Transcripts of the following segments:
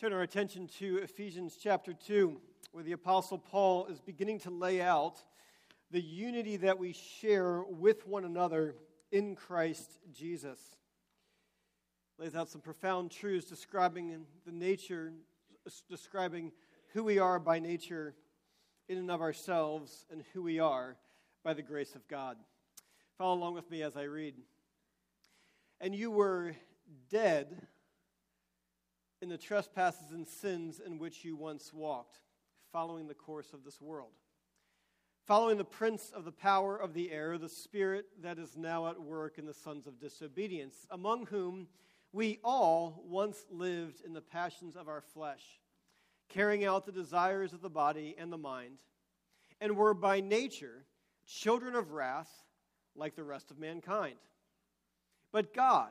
turn our attention to Ephesians chapter 2, where the Apostle Paul is beginning to lay out the unity that we share with one another in Christ Jesus. Lays out some profound truths describing the nature, describing who we are by nature in and of ourselves and who we are by the grace of God. Follow along with me as I read. And you were dead in the trespasses and sins in which you once walked, following the course of this world, following the prince of the power of the air, the spirit that is now at work in the sons of disobedience, among whom we all once lived in the passions of our flesh, carrying out the desires of the body and the mind, and were by nature children of wrath like the rest of mankind. But God,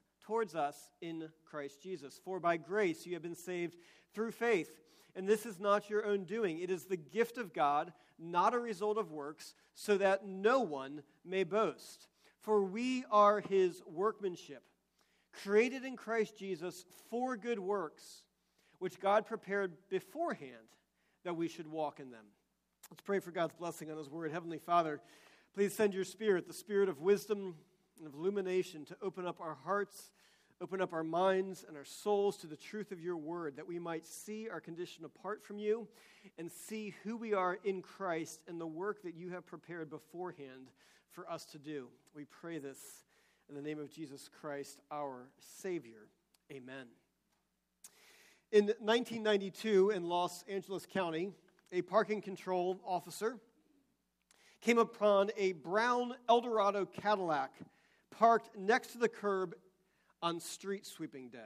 towards us in Christ Jesus. For by grace you have been saved through faith. And this is not your own doing, it is the gift of God, not a result of works, so that no one may boast. For we are his workmanship, created in Christ Jesus for good works, which God prepared beforehand that we should walk in them. Let's pray for God's blessing on his word. Heavenly Father, please send your spirit, the spirit of wisdom and of illumination, to open up our hearts Open up our minds and our souls to the truth of your word, that we might see our condition apart from you and see who we are in Christ and the work that you have prepared beforehand for us to do. We pray this in the name of Jesus Christ, our Savior. Amen. In 1992, in Los Angeles County, a parking control officer came upon a brown Eldorado Cadillac parked next to the curb on street sweeping day.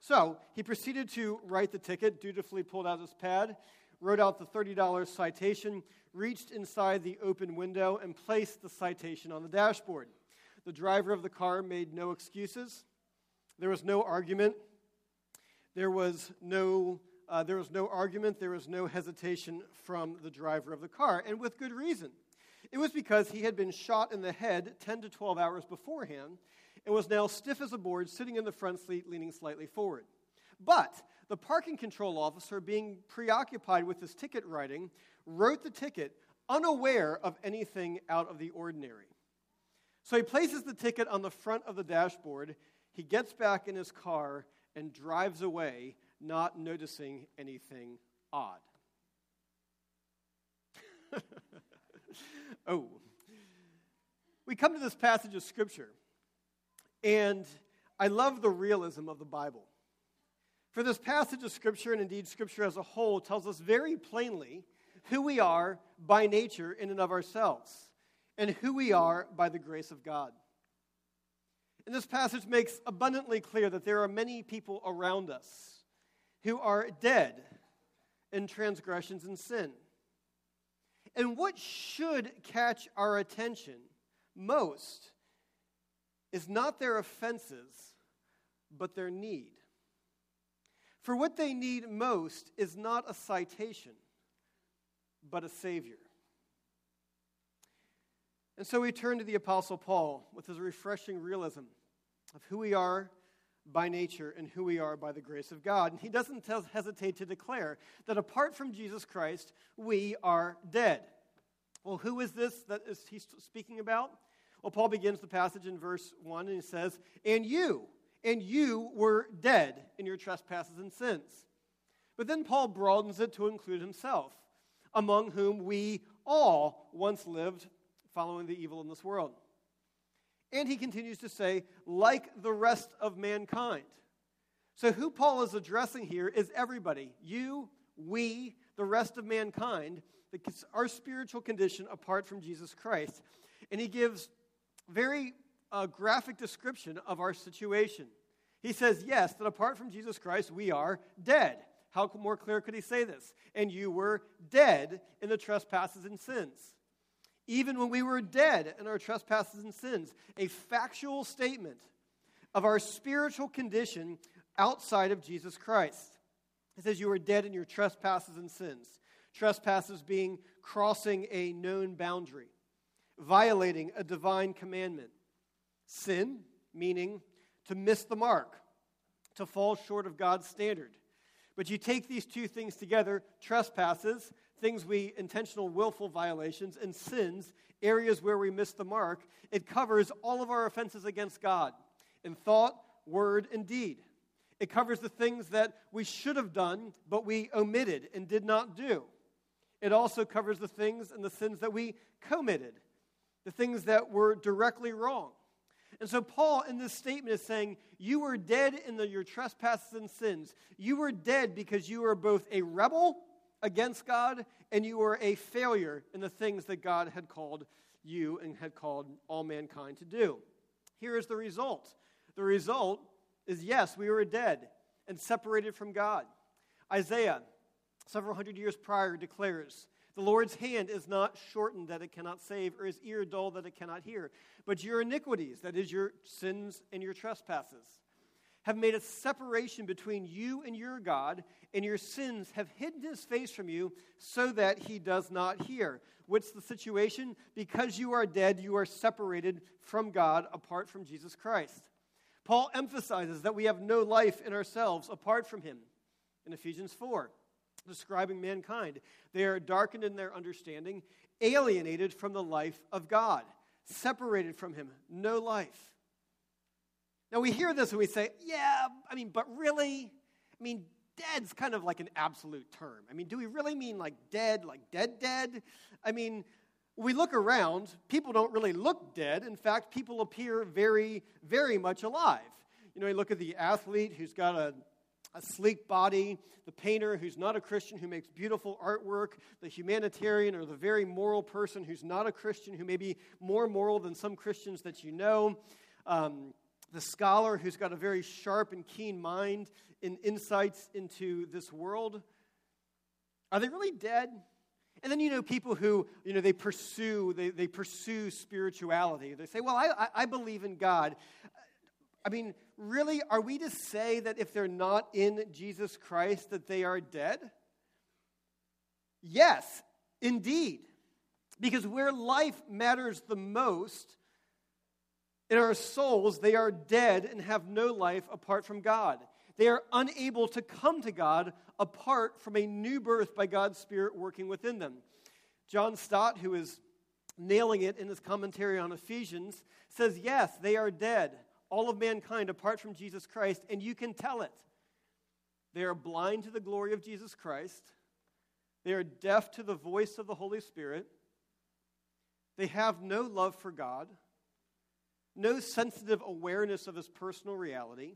So he proceeded to write the ticket, dutifully pulled out his pad, wrote out the $30 citation, reached inside the open window, and placed the citation on the dashboard. The driver of the car made no excuses. There was no argument. There was no, uh, there was no argument. There was no hesitation from the driver of the car, and with good reason. It was because he had been shot in the head 10 to 12 hours beforehand and was now stiff as a board, sitting in the front seat, leaning slightly forward. But the parking control officer, being preoccupied with his ticket writing, wrote the ticket unaware of anything out of the ordinary. So he places the ticket on the front of the dashboard. He gets back in his car and drives away, not noticing anything odd. oh. We come to this passage of Scripture and I love the realism of the Bible. For this passage of Scripture, and indeed Scripture as a whole, tells us very plainly who we are by nature in and of ourselves, and who we are by the grace of God. And this passage makes abundantly clear that there are many people around us who are dead in transgressions and sin. And what should catch our attention most is not their offenses, but their need. For what they need most is not a citation, but a Savior. And so we turn to the Apostle Paul with his refreshing realism of who we are by nature and who we are by the grace of God. And he doesn't hesitate to declare that apart from Jesus Christ, we are dead. Well, who is this that is he's speaking about? Well, Paul begins the passage in verse 1 and he says, And you, and you were dead in your trespasses and sins. But then Paul broadens it to include himself, among whom we all once lived following the evil in this world. And he continues to say, like the rest of mankind. So, who Paul is addressing here is everybody you, we, the rest of mankind, our spiritual condition apart from Jesus Christ. And he gives very uh, graphic description of our situation. He says, yes, that apart from Jesus Christ, we are dead, How more clear could he say this? And you were dead in the trespasses and sins. Even when we were dead in our trespasses and sins, a factual statement of our spiritual condition outside of Jesus Christ. It says you were dead in your trespasses and sins. Trespasses being crossing a known boundary, violating a divine commandment. Sin, meaning to miss the mark, to fall short of God's standard. But you take these two things together trespasses, things we intentional, willful violations, and sins, areas where we miss the mark. It covers all of our offenses against God in thought, word, and deed. It covers the things that we should have done, but we omitted and did not do. It also covers the things and the sins that we committed, the things that were directly wrong. And so, Paul in this statement is saying, You were dead in the, your trespasses and sins. You were dead because you were both a rebel against God and you were a failure in the things that God had called you and had called all mankind to do. Here is the result the result is yes, we were dead and separated from God. Isaiah, several hundred years prior, declares the Lord's hand is not shortened that it cannot save, or his ear dull that it cannot hear. But your iniquities, that is, your sins and your trespasses, have made a separation between you and your God, and your sins have hidden his face from you so that he does not hear. What's the situation? Because you are dead, you are separated from God apart from Jesus Christ. Paul emphasizes that we have no life in ourselves apart from him in Ephesians 4, describing mankind. They are darkened in their understanding, alienated from the life of God, separated from him, no life. Now we hear this and we say, yeah, I mean, but really? I mean, dead's kind of like an absolute term. I mean, do we really mean like dead, like dead, dead? I mean, we look around, people don't really look dead. In fact, people appear very, very much alive. You know, you look at the athlete who's got a, a sleek body, the painter who's not a Christian who makes beautiful artwork, the humanitarian or the very moral person who's not a Christian who may be more moral than some Christians that you know, um, the scholar who's got a very sharp and keen mind and insights into this world. Are they really dead? And then, you know, people who, you know, they pursue, they, they pursue spirituality. They say, well, I, I believe in God. I mean, really, are we to say that if they're not in Jesus Christ, that they are dead? Yes, indeed. Because where life matters the most, in our souls, they are dead and have no life apart from God. They are unable to come to God apart from a new birth by God's Spirit working within them. John Stott, who is nailing it in his commentary on Ephesians, says, Yes, they are dead, all of mankind apart from Jesus Christ, and you can tell it. They are blind to the glory of Jesus Christ. They are deaf to the voice of the Holy Spirit. They have no love for God, no sensitive awareness of his personal reality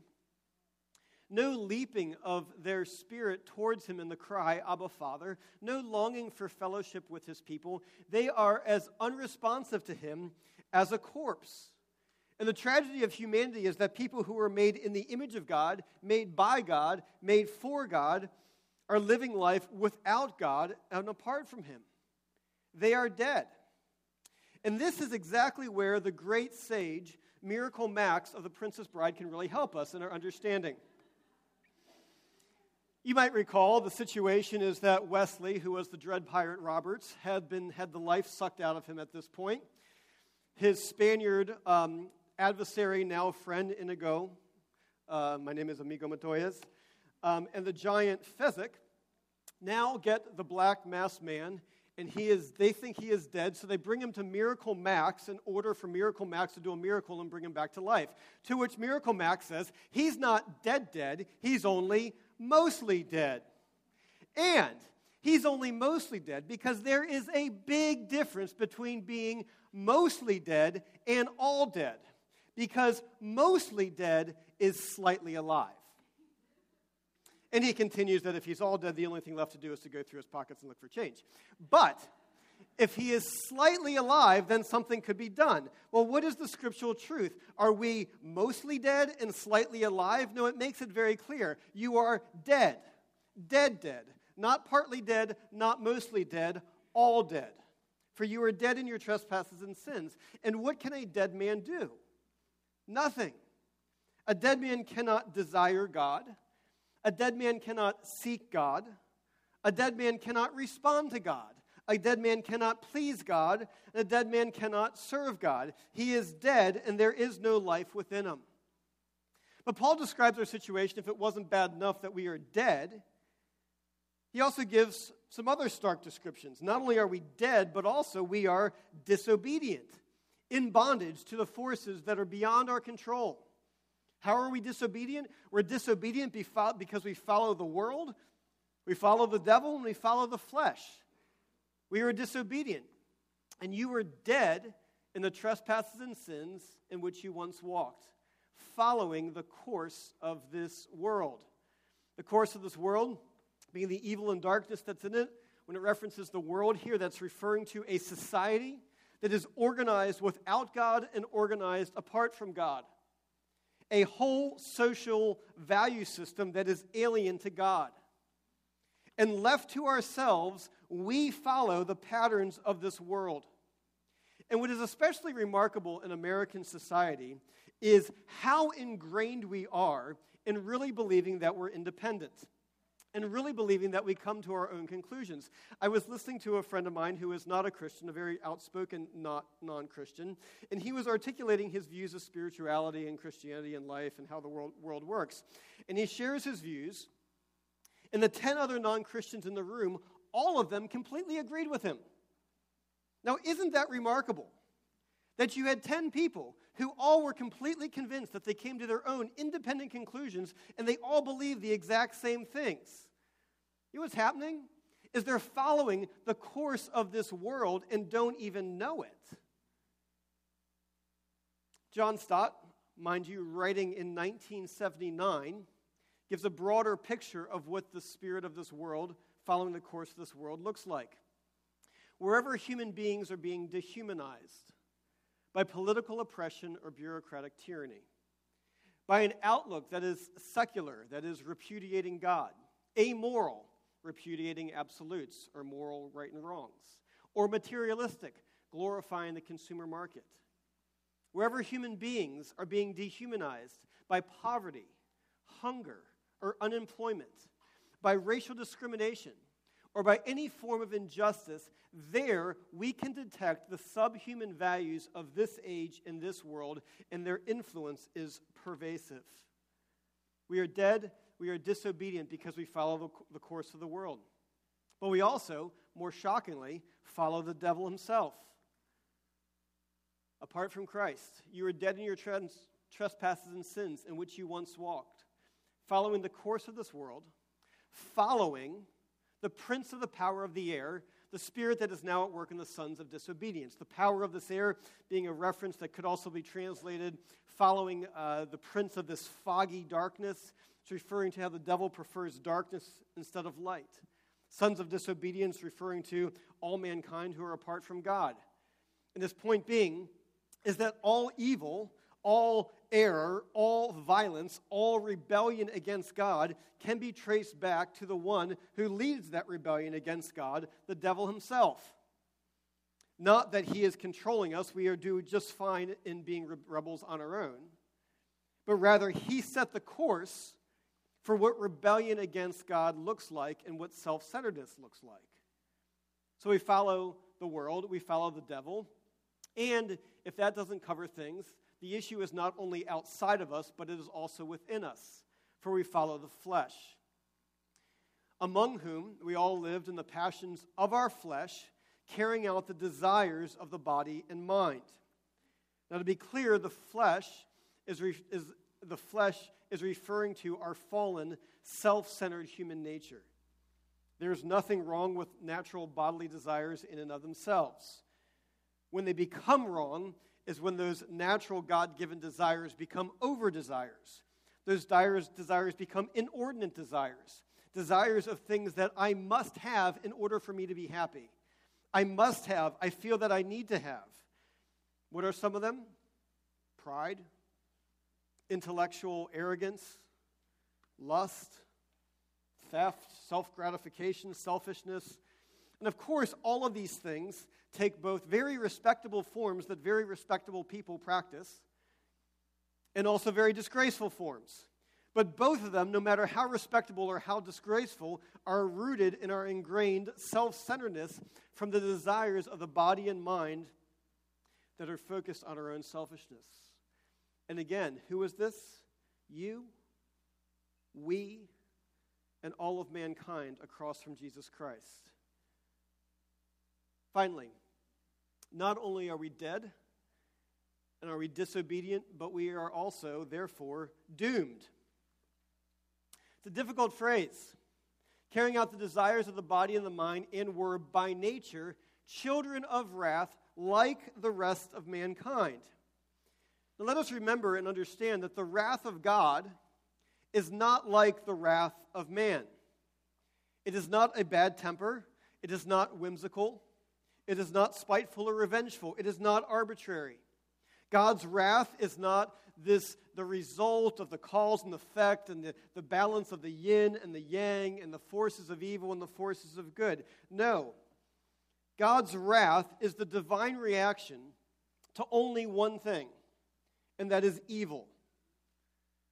no leaping of their spirit towards him in the cry, Abba, Father, no longing for fellowship with his people. They are as unresponsive to him as a corpse. And the tragedy of humanity is that people who are made in the image of God, made by God, made for God, are living life without God and apart from him. They are dead. And this is exactly where the great sage, Miracle Max of the Princess Bride, can really help us in our understanding. You might recall the situation is that Westley, who was the dread pirate Roberts, had, been, had the life sucked out of him at this point. His Spaniard um, adversary, now friend Inigo, uh, my name is Amigo Montoyas, um, and the giant Fezzik now get the black masked man, and he is, they think he is dead, so they bring him to Miracle Max in order for Miracle Max to do a miracle and bring him back to life. To which Miracle Max says, He's not dead, dead, he's only mostly dead. And he's only mostly dead because there is a big difference between being mostly dead and all dead. Because mostly dead is slightly alive. And he continues that if he's all dead, the only thing left to do is to go through his pockets and look for change. But if he is slightly alive, then something could be done. Well, what is the scriptural truth? Are we mostly dead and slightly alive? No, it makes it very clear. You are dead. dead, dead. Not partly dead, not mostly dead, all dead. For you are dead in your trespasses and sins. And what can a dead man do? Nothing. A dead man cannot desire God. A dead man cannot seek God. A dead man cannot respond to God. A dead man cannot please God. A dead man cannot serve God. He is dead, and there is no life within him. But Paul describes our situation, if it wasn't bad enough that we are dead, he also gives some other stark descriptions. Not only are we dead, but also we are disobedient, in bondage to the forces that are beyond our control. How are we disobedient? We're disobedient because we follow the world, we follow the devil, and we follow the flesh. We are disobedient. And you were dead in the trespasses and sins in which you once walked, following the course of this world. The course of this world being the evil and darkness that's in it. When it references the world here, that's referring to a society that is organized without God and organized apart from God. A whole social value system that is alien to God. And left to ourselves, we follow the patterns of this world. And what is especially remarkable in American society is how ingrained we are in really believing that we're independent and really believing that we come to our own conclusions. I was listening to a friend of mine who is not a Christian, a very outspoken not non-Christian, and he was articulating his views of spirituality and Christianity and life and how the world, world works. And he shares his views, and the 10 other non-Christians in the room, all of them completely agreed with him. Now, isn't that remarkable? That you had 10 people who all were completely convinced that they came to their own independent conclusions and they all believed the exact same things. You know what's happening? Is they're following the course of this world and don't even know it. John Stott, mind you, writing in 1979, gives a broader picture of what the spirit of this world, following the course of this world, looks like. Wherever human beings are being dehumanized by political oppression or bureaucratic tyranny, by an outlook that is secular, that is repudiating God, amoral, repudiating absolutes or moral right and wrongs, or materialistic, glorifying the consumer market. Wherever human beings are being dehumanized by poverty, hunger, or unemployment, by racial discrimination, or by any form of injustice, there we can detect the subhuman values of this age and this world, and their influence is pervasive. We are dead we are disobedient because we follow the, course of the world. But we also, more shockingly, follow the devil himself. Apart from Christ, you are dead in your trans- trespasses and sins in which you once walked, following the course of this world, following the prince of the power of the air, the spirit that is now at work in the sons of disobedience. The power of this air being a reference that could also be translated following uh, the prince of this foggy darkness it's referring to how the devil prefers darkness instead of light. Sons of disobedience, referring to all mankind who are apart from God. And this point being is that all evil, all error, all violence, all rebellion against God can be traced back to the one who leads that rebellion against God, the devil himself. Not that he is controlling us, we are doing just fine in being rebels on our own, but rather he set the course for what rebellion against God looks like and what self centeredness looks like. So we follow the world, we follow the devil, and if that doesn't cover things, the issue is not only outside of us, but it is also within us, for we follow the flesh. Among whom we all lived in the passions of our flesh, carrying out the desires of the body and mind. Now, to be clear, the flesh is, is the flesh is referring to our fallen, self centered human nature. There's nothing wrong with natural bodily desires in and of themselves. When they become wrong is when those natural God given desires become over desires. Those desires, become inordinate desires, desires of things that I must have in order for me to be happy. I must have, I feel that I need to have. What are some of them? Pride, intellectual arrogance, lust, theft, self gratification, selfishness. And of course, all of these things take both very respectable forms that very respectable people practice and also very disgraceful forms. But both of them, no matter how respectable or how disgraceful, are rooted in our ingrained self centeredness from the desires of the body and mind that are focused on our own selfishness. And again, who is this? You, we, and all of mankind across from Jesus Christ. Finally, not only are we dead and are we disobedient, but we are also, therefore, doomed. It's a difficult phrase. Carrying out the desires of the body and the mind, and were by nature children of wrath like the rest of mankind. Now, let us remember and understand that the wrath of God is not like the wrath of man. It is not a bad temper, it is not whimsical, it is not spiteful or revengeful, it is not arbitrary. God's wrath is not this the result of the cause and effect and the, the balance of the yin and the yang and the forces of evil and the forces of good. No. God's wrath is the divine reaction to only one thing, and that is evil.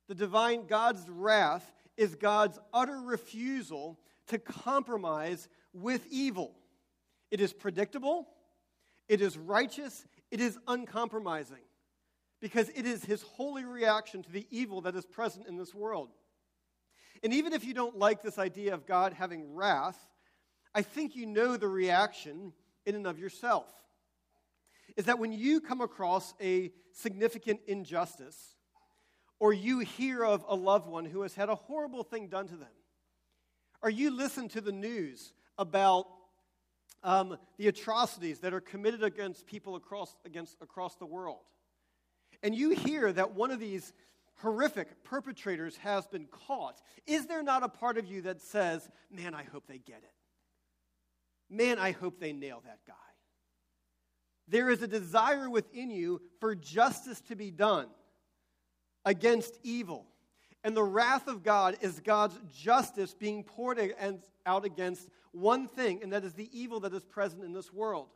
The divine God's wrath is God's utter refusal to compromise with evil. It is predictable, it is righteous, it is uncompromising because it is his holy reaction to the evil that is present in this world. And even if you don't like this idea of God having wrath, I think you know the reaction in and of yourself. Is that when you come across a significant injustice, or you hear of a loved one who has had a horrible thing done to them, or you listen to the news about um, the atrocities that are committed against people across, against, across the world, and you hear that one of these horrific perpetrators has been caught, is there not a part of you that says, Man, I hope they get it? Man, I hope they nail that guy. There is a desire within you for justice to be done against evil. And the wrath of God is God's justice being poured out against one thing, and that is the evil that is present in this world.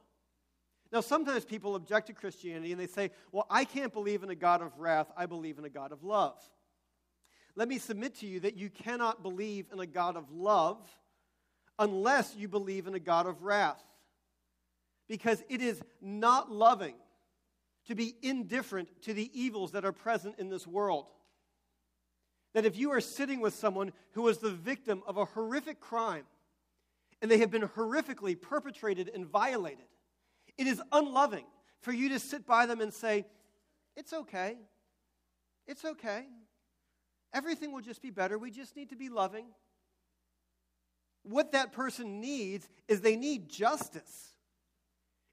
Now, sometimes people object to Christianity and they say, Well, I can't believe in a God of wrath, I believe in a God of love. Let me submit to you that you cannot believe in a God of love unless you believe in a God of wrath. Because it is not loving to be indifferent to the evils that are present in this world. That if you are sitting with someone who was the victim of a horrific crime and they have been horrifically perpetrated and violated, it is unloving for you to sit by them and say, It's okay. It's okay. Everything will just be better. We just need to be loving. What that person needs is they need justice.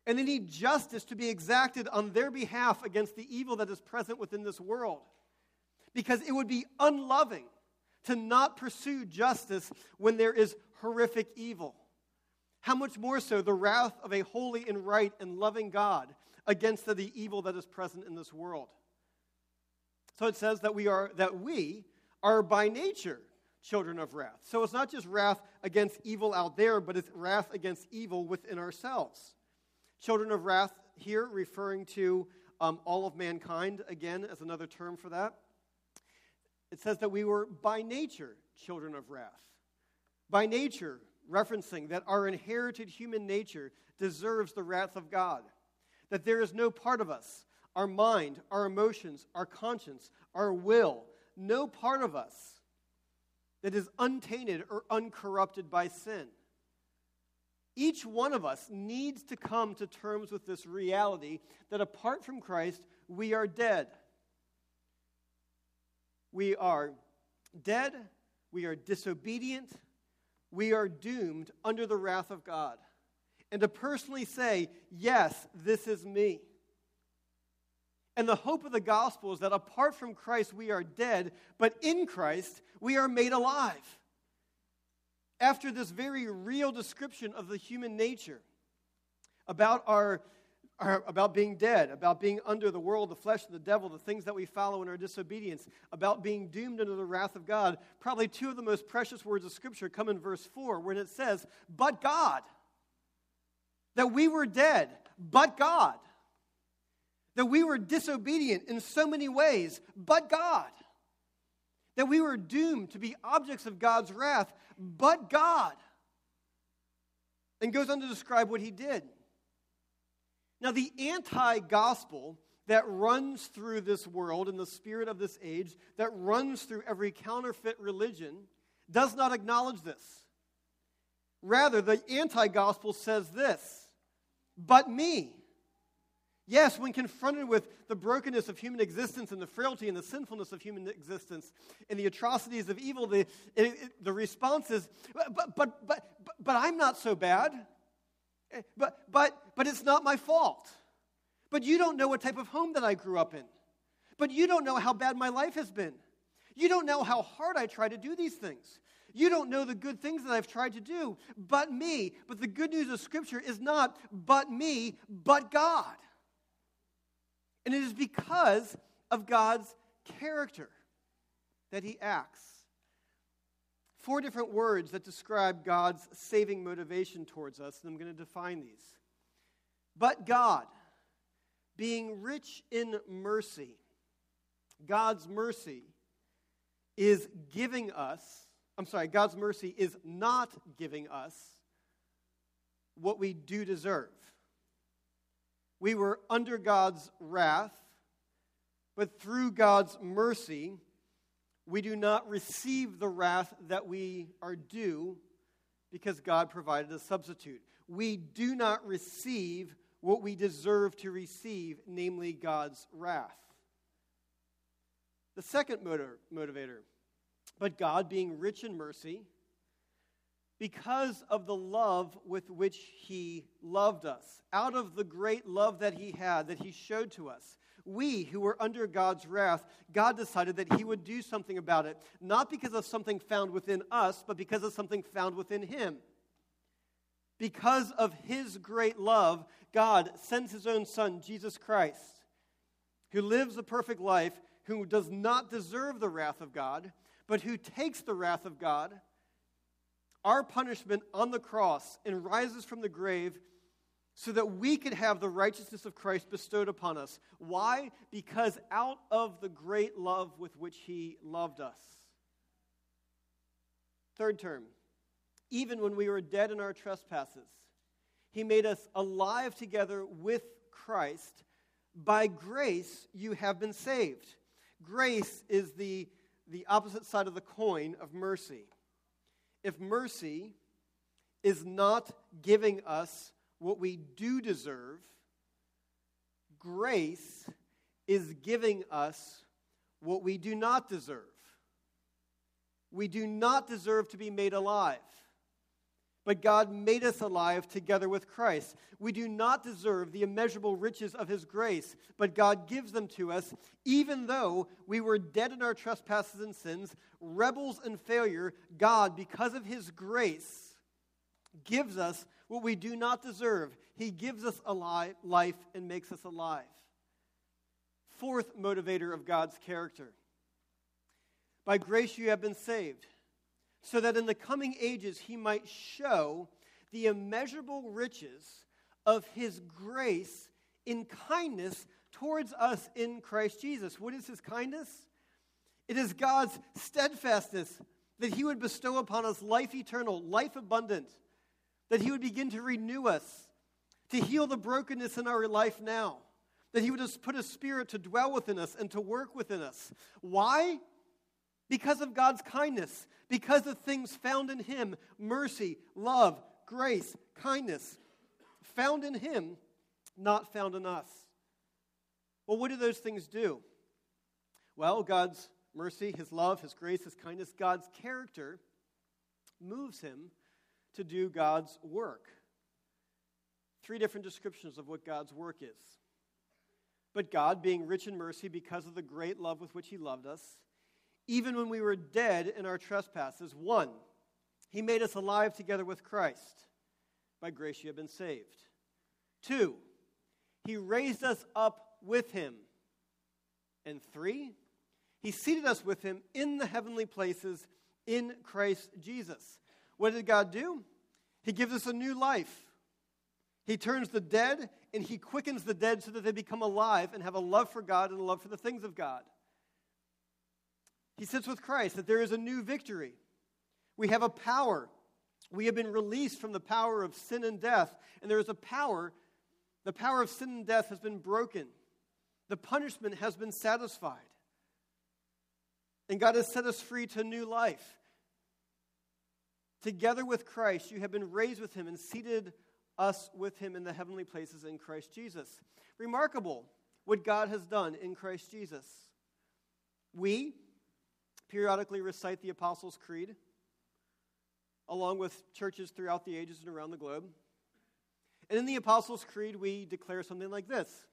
And they need justice to be exacted on their behalf against the evil that is present within this world. Because it would be unloving to not pursue justice when there is horrific evil. How much more so the wrath of a holy and right and loving God against the, the evil that is present in this world. So it says that we are that we are by nature children of wrath. So it's not just wrath against evil out there, but it's wrath against evil within ourselves. Children of wrath here referring to um, all of mankind, again, as another term for that. It says that we were by nature children of wrath. By nature, referencing that our inherited human nature deserves the wrath of God, that there is no part of us, our mind, our emotions, our conscience, our will, no part of us that is untainted or uncorrupted by sin. Each one of us needs to come to terms with this reality that apart from Christ, we are dead. We are dead, we are disobedient, we are doomed under the wrath of God. And to personally say, Yes, this is me. And the hope of the gospel is that apart from Christ, we are dead, but in Christ, we are made alive. After this very real description of the human nature, about our, are about being dead, about being under the world, the flesh, and the devil, the things that we follow in our disobedience, about being doomed under the wrath of God. Probably two of the most precious words of Scripture come in verse 4, when it says, But God. That we were dead, but God. That we were disobedient in so many ways, but God. That we were doomed to be objects of God's wrath, but God. And goes on to describe what he did. Now, the anti gospel that runs through this world and the spirit of this age, that runs through every counterfeit religion, does not acknowledge this. Rather, the anti gospel says this but me. Yes, when confronted with the brokenness of human existence and the frailty and the sinfulness of human existence and the atrocities of evil, the, it, it, the response is, but, but, but, but, but I'm not so bad. Eh, but, but, but it's not my fault. But you don't know what type of home that I grew up in. But you don't know how bad my life has been. You don't know how hard I try to do these things. You don't know the good things that I've tried to do, but me. But the good news of Scripture is not but me, but God. And it is because of God's character that he acts. Four different words that describe God's saving motivation towards us, and I'm going to define these. But God, being rich in mercy, God's mercy is giving us, I'm sorry, God's mercy is not giving us what we do deserve. We were under God's wrath, but through God's mercy, we do not receive the wrath that we are due because God provided a substitute. We do not receive what we deserve to receive, namely God's wrath. The second motivator, but God, being rich in mercy, because of the love with which He loved us, out of the great love that He had, that He showed to us, we who were under God's wrath, God decided that He would do something about it, not because of something found within us, but because of something found within Him. Because of His great love, God sends His own Son, Jesus Christ, who lives a perfect life, who does not deserve the wrath of God, but who takes the wrath of God, our punishment on the cross, and rises from the grave so that we could have the righteousness of Christ bestowed upon us. Why? Because out of the great love with which he loved us. Third term, even when we were dead in our trespasses, he made us alive together with Christ. By grace, you have been saved. Grace is the, the opposite side of the coin of mercy. If mercy is not giving us what we do deserve, grace is giving us what we do not deserve. We do not deserve to be made alive. But God made us alive together with Christ. We do not deserve the immeasurable riches of His grace, but God gives them to us, even though we were dead in our trespasses and sins, rebels and failure. God, because of His grace, gives us what we do not deserve. He gives us a life and makes us alive. Fourth motivator of God's character. By grace you have been saved, so that in the coming ages he might show the immeasurable riches of his grace in kindness towards us in Christ Jesus. What is his kindness? It is God's steadfastness that he would bestow upon us life eternal, life abundant that He would begin to renew us, to heal the brokenness in our life now, that He would just put a spirit to dwell within us and to work within us. Why? Because of God's kindness, because of things found in Him mercy, love, grace, kindness, found in Him, not found in us. Well, what do those things do? Well, God's mercy, His love, His grace, His kindness, God's character moves Him to do God's work. Three different descriptions of what God's work is. But God, being rich in mercy because of the great love with which He loved us, even when we were dead in our trespasses, one, He made us alive together with Christ. By grace you have been saved. Two, he raised us up with him. And three, he seated us with him in the heavenly places in Christ Jesus. What did God do? He gives us a new life. He turns the dead and he quickens the dead so that they become alive and have a love for God and a love for the things of God. He sits with Christ, that there is a new victory. We have a power. We have been released from the power of sin and death, and there is a power. The power of sin and death has been broken. The punishment has been satisfied. And God has set us free to new life. Together with Christ, you have been raised with him and seated us with him in the heavenly places in Christ Jesus. Remarkable what God has done in Christ Jesus. We periodically recite the Apostles' Creed, along with churches throughout the ages and around the globe. And in the Apostles' Creed, we declare something like this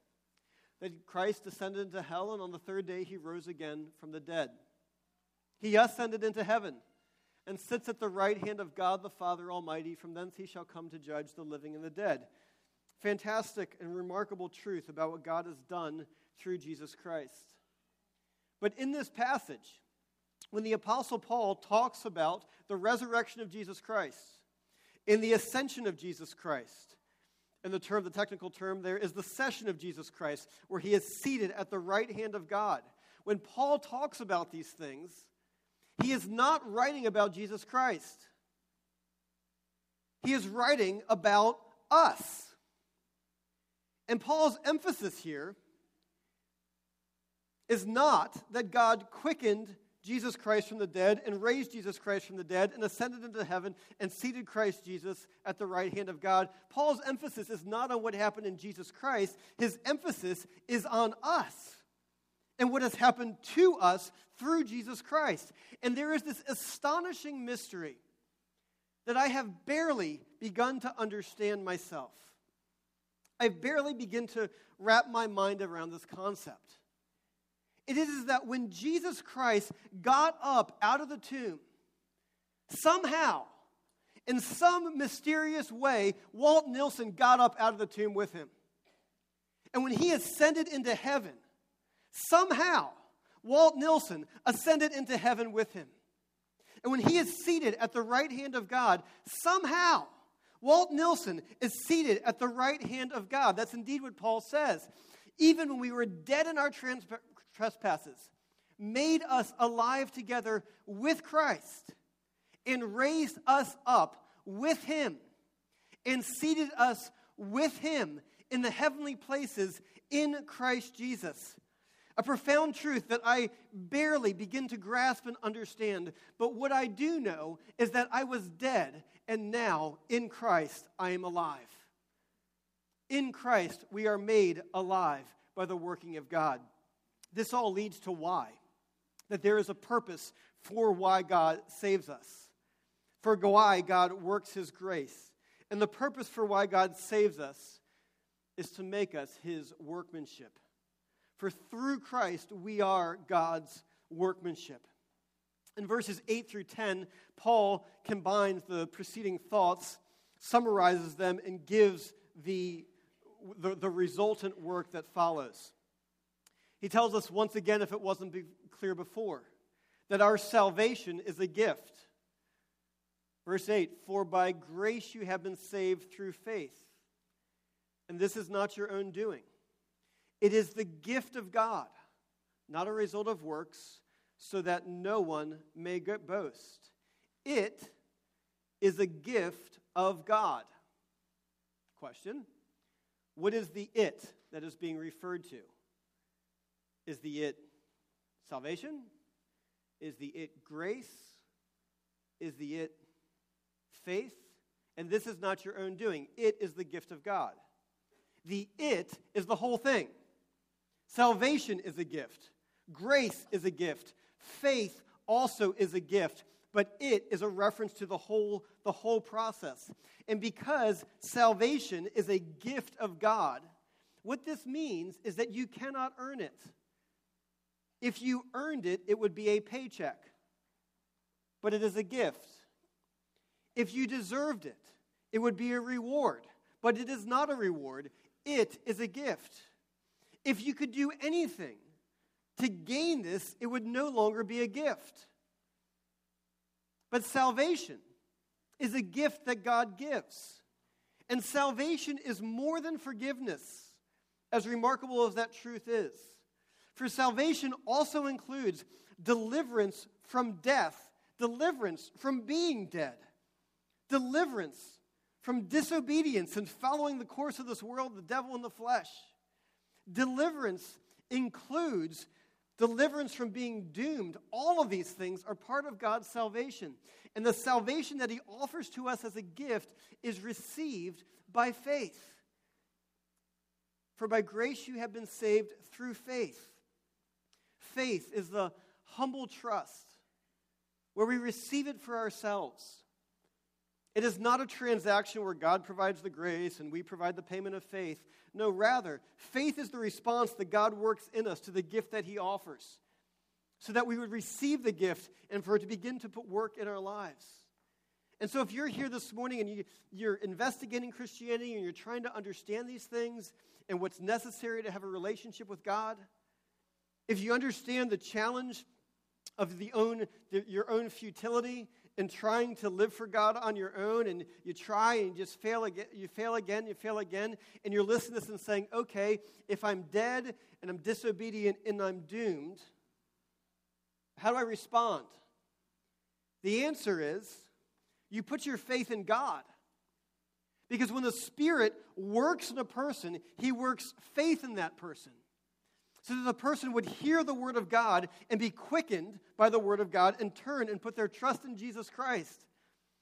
that Christ descended into hell, and on the third day he rose again from the dead. He ascended into heaven and sits at the right hand of God the Father Almighty. From thence he shall come to judge the living and the dead. Fantastic and remarkable truth about what God has done through Jesus Christ. But in this passage, when the Apostle Paul talks about the resurrection of Jesus Christ, in the ascension of Jesus Christ, and the term, the technical term there is the session of Jesus Christ, where he is seated at the right hand of God. When Paul talks about these things, he is not writing about Jesus Christ. He is writing about us. And Paul's emphasis here is not that God quickened Jesus Christ from the dead and raised Jesus Christ from the dead and ascended into heaven and seated Christ Jesus at the right hand of God. Paul's emphasis is not on what happened in Jesus Christ, his emphasis is on us and what has happened to us through Jesus Christ. And there is this astonishing mystery that I have barely begun to understand myself. I've barely begun to wrap my mind around this concept. It is that when Jesus Christ got up out of the tomb, somehow, in some mysterious way, Walt Nilsson got up out of the tomb with him. And when he ascended into heaven, Somehow, Walt Nilsson ascended into heaven with him. And when he is seated at the right hand of God, somehow, Walt Nilsson is seated at the right hand of God. That's indeed what Paul says. Even when we were dead in our trans- trespasses, made us alive together with Christ, and raised us up with him, and seated us with him in the heavenly places in Christ Jesus a profound truth that I barely begin to grasp and understand. But what I do know is that I was dead, and now in Christ I am alive. In Christ we are made alive by the working of God. This all leads to why. That there is a purpose for why God saves us, for why God works His grace. And the purpose for why God saves us is to make us His workmanship. For through Christ we are God's workmanship. In verses 8 through 10, Paul combines the preceding thoughts, summarizes them, and gives the, the, the resultant work that follows. He tells us once again, if it wasn't be clear before, that our salvation is a gift. Verse 8 For by grace you have been saved through faith. And this is not your own doing. It is the gift of God, not a result of works, so that no one may boast. It is a gift of God. Question What is the it that is being referred to? Is the it salvation? Is the it grace? Is the it faith? And this is not your own doing. It is the gift of God. The it is the whole thing. Salvation is a gift, grace is a gift, faith also is a gift, but it is a reference to the whole, the whole process. And because salvation is a gift of God, what this means is that you cannot earn it. If you earned it, it would be a paycheck, but it is a gift. If you deserved it, it would be a reward, but it is not a reward. it is a gift. If you could do anything to gain this, it would no longer be a gift. But salvation is a gift that God gives. And salvation is more than forgiveness, as remarkable as that truth is. For salvation also includes deliverance from death, deliverance from being dead, deliverance from disobedience and following the course of this world, the devil in the flesh. Deliverance includes deliverance from being doomed. All of these things are part of God's salvation. And the salvation that He offers to us as a gift is received by faith. For by grace you have been saved through faith. Faith is the humble trust where we receive it for ourselves. It is not a transaction where God provides the grace and we provide the payment of faith. No, rather, faith is the response that God works in us to the gift that He offers, so that we would receive the gift and for it to begin to put work in our lives. And so, if you're here this morning and you, you're investigating Christianity and you're trying to understand these things and what's necessary to have a relationship with God, if you understand the challenge of the own, the, your own futility in trying to live for God on your own, and you try and just fail again, you fail again, you fail again, and you're listening to this and saying, okay, if I'm dead and I'm disobedient and I'm doomed, how do I respond? The answer is you put your faith in God. Because when the Spirit works in a person, He works faith in that person so that the person would hear the word of God and be quickened by the word of God and turn and put their trust in Jesus Christ.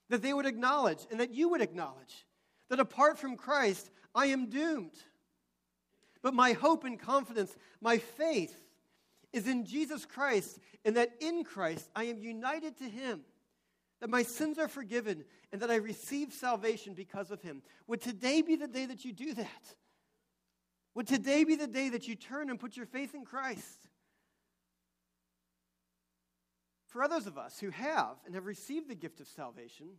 That they would acknowledge and that you would acknowledge that apart from Christ, I am doomed. But my hope and confidence, my faith, is in Jesus Christ, and that in Christ I am united to Him, that my sins are forgiven, and that I receive salvation because of Him. Would today be the day that you do that? Would today be the day that you turn and put your faith in Christ? For others of us who have and have received the gift of salvation,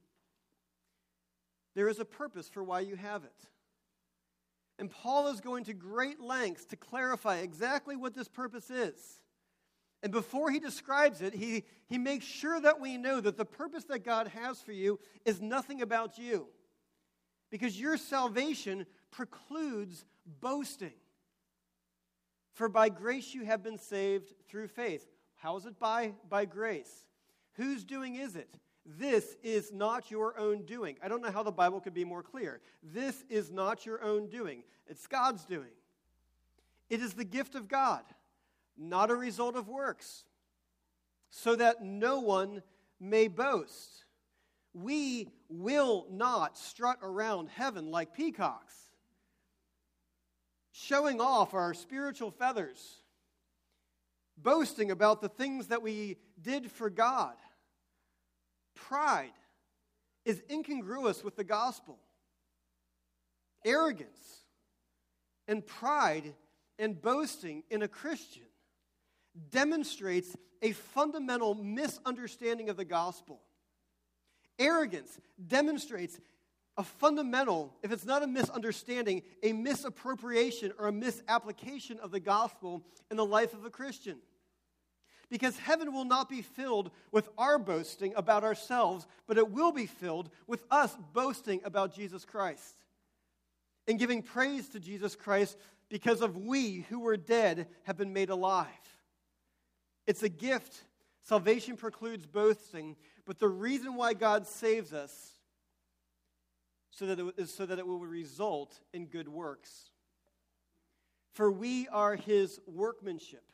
there is a purpose for why you have it. And Paul is going to great lengths to clarify exactly what this purpose is. And before he describes it, he, he makes sure that we know that the purpose that God has for you is nothing about you. Because your salvation precludes boasting. For by grace you have been saved through faith. How is it by? By grace. Whose doing is it? This is not your own doing. I don't know how the Bible could be more clear. This is not your own doing, it's God's doing. It is the gift of God, not a result of works, so that no one may boast. We will not strut around heaven like peacocks showing off our spiritual feathers, boasting about the things that we did for God. Pride is incongruous with the gospel. Arrogance and pride and boasting in a Christian demonstrates a fundamental misunderstanding of the gospel. Arrogance demonstrates a fundamental, if it's not a misunderstanding, a misappropriation or a misapplication of the gospel in the life of a Christian. Because heaven will not be filled with our boasting about ourselves, but it will be filled with us boasting about Jesus Christ and giving praise to Jesus Christ because of we who were dead have been made alive. It's a gift. Salvation precludes boasting, but the reason why God saves us so that, it, so that it will result in good works. For we are his workmanship,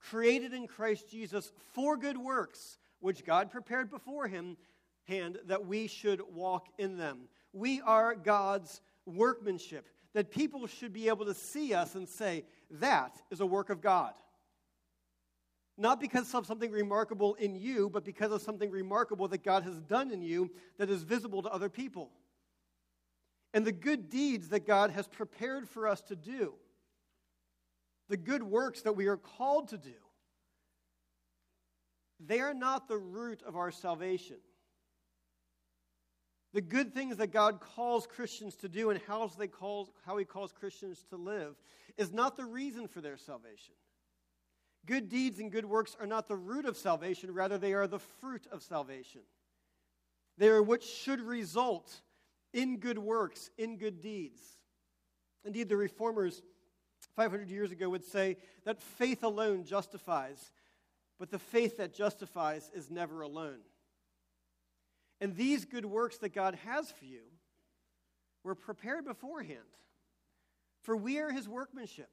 created in Christ Jesus for good works, which God prepared before him, hand that we should walk in them. We are God's workmanship, that people should be able to see us and say, that is a work of God. Not because of something remarkable in you, but because of something remarkable that God has done in you that is visible to other people. And the good deeds that God has prepared for us to do, the good works that we are called to do, they are not the root of our salvation. the good things that God calls Christians to do and how, they call, how He calls Christians to live, is not the reason for their salvation. Good deeds and good works are not the root of salvation, rather, they are the fruit of salvation. They are what should result in good works, in good deeds. Indeed, the reformers 500 years ago would say that faith alone justifies, but the faith that justifies is never alone. And these good works that God has for you were prepared beforehand. For we are his workmanship,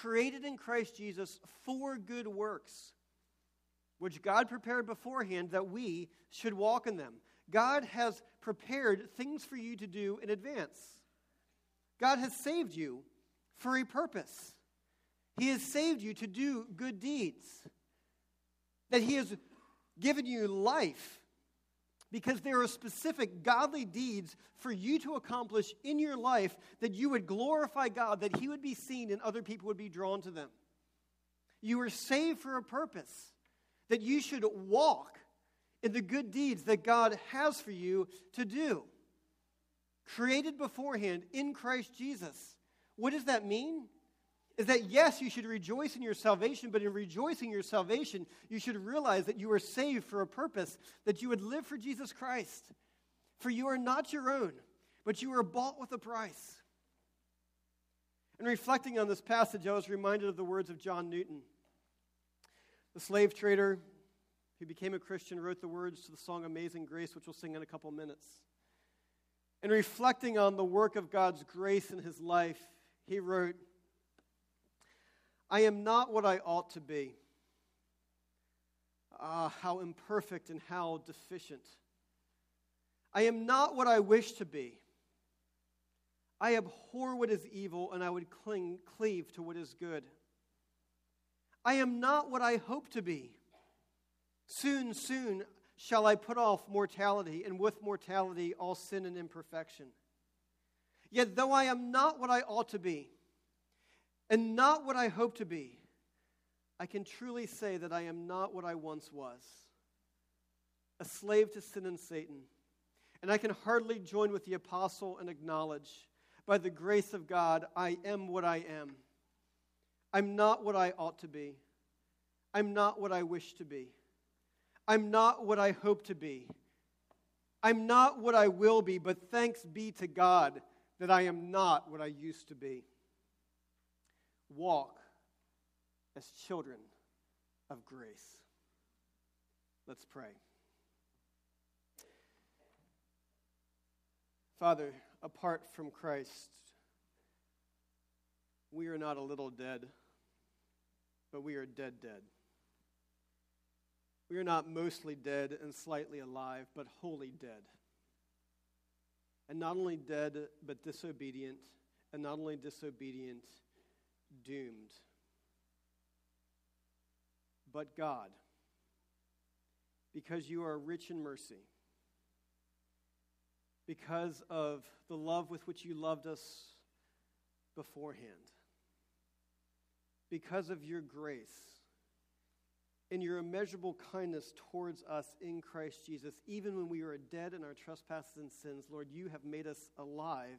created in Christ Jesus for good works, which God prepared beforehand that we should walk in them. God has prepared things for you to do in advance. God has saved you for a purpose. He has saved you to do good deeds. That He has given you life because there are specific godly deeds for you to accomplish in your life that you would glorify God, that He would be seen and other people would be drawn to them. You were saved for a purpose, that you should walk in the good deeds that God has for you to do. Created beforehand in Christ Jesus. What does that mean? Is that yes, you should rejoice in your salvation, but in rejoicing your salvation, you should realize that you are saved for a purpose, that you would live for Jesus Christ. For you are not your own, but you are bought with a price. And reflecting on this passage, I was reminded of the words of John Newton. The slave trader who became a Christian wrote the words to the song Amazing Grace, which we'll sing in a couple minutes. And reflecting on the work of God's grace in his life, he wrote, I am not what I ought to be. Ah, how imperfect and how deficient. I am not what I wish to be. I abhor what is evil, and I would cling, cleave to what is good. I am not what I hope to be. Soon, soon shall I put off mortality, and with mortality all sin and imperfection. Yet though I am not what I ought to be, and not what I hope to be, I can truly say that I am not what I once was a slave to sin and Satan. And I can hardly join with the apostle and acknowledge, by the grace of God, I am what I am. I'm not what I ought to be. I'm not what I wish to be. I'm not what I hope to be. I'm not what I will be, but thanks be to God that I am not what I used to be walk as children of grace. Let's pray. Father, apart from Christ, we are not a little dead, but we are dead, dead. We are not mostly dead and slightly alive, but wholly dead. And not only dead, but disobedient, and not only disobedient, doomed. But God, because you are rich in mercy, because of the love with which you loved us beforehand, because of your grace and your immeasurable kindness towards us in Christ Jesus, even when we were dead in our trespasses and sins, Lord, you have made us alive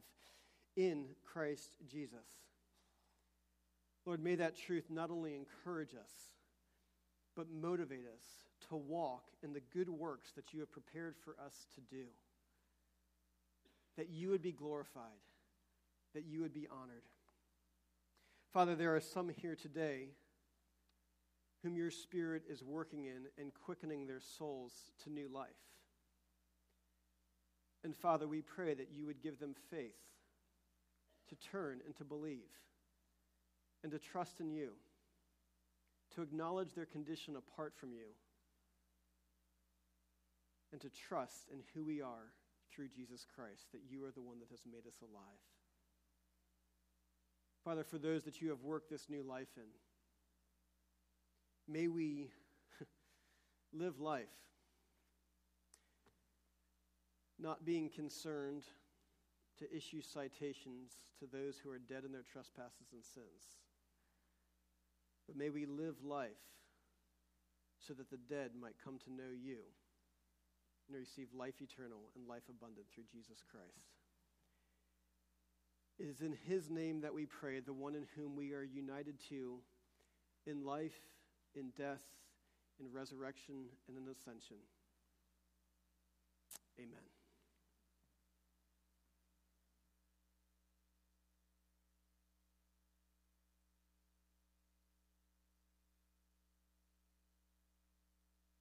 in Christ Jesus. Lord, may that truth not only encourage us, but motivate us to walk in the good works that you have prepared for us to do. That you would be glorified, that you would be honored. Father, there are some here today whom your Spirit is working in and quickening their souls to new life. And Father, we pray that you would give them faith to turn and to believe and to trust in you, to acknowledge their condition apart from you, and to trust in who we are through Jesus Christ, that you are the one that has made us alive. Father, for those that you have worked this new life in, may we live life not being concerned to issue citations to those who are dead in their trespasses and sins but may we live life so that the dead might come to know you and receive life eternal and life abundant through Jesus Christ. It is in his name that we pray, the one in whom we are united to in life, in death, in resurrection, and in ascension. Amen.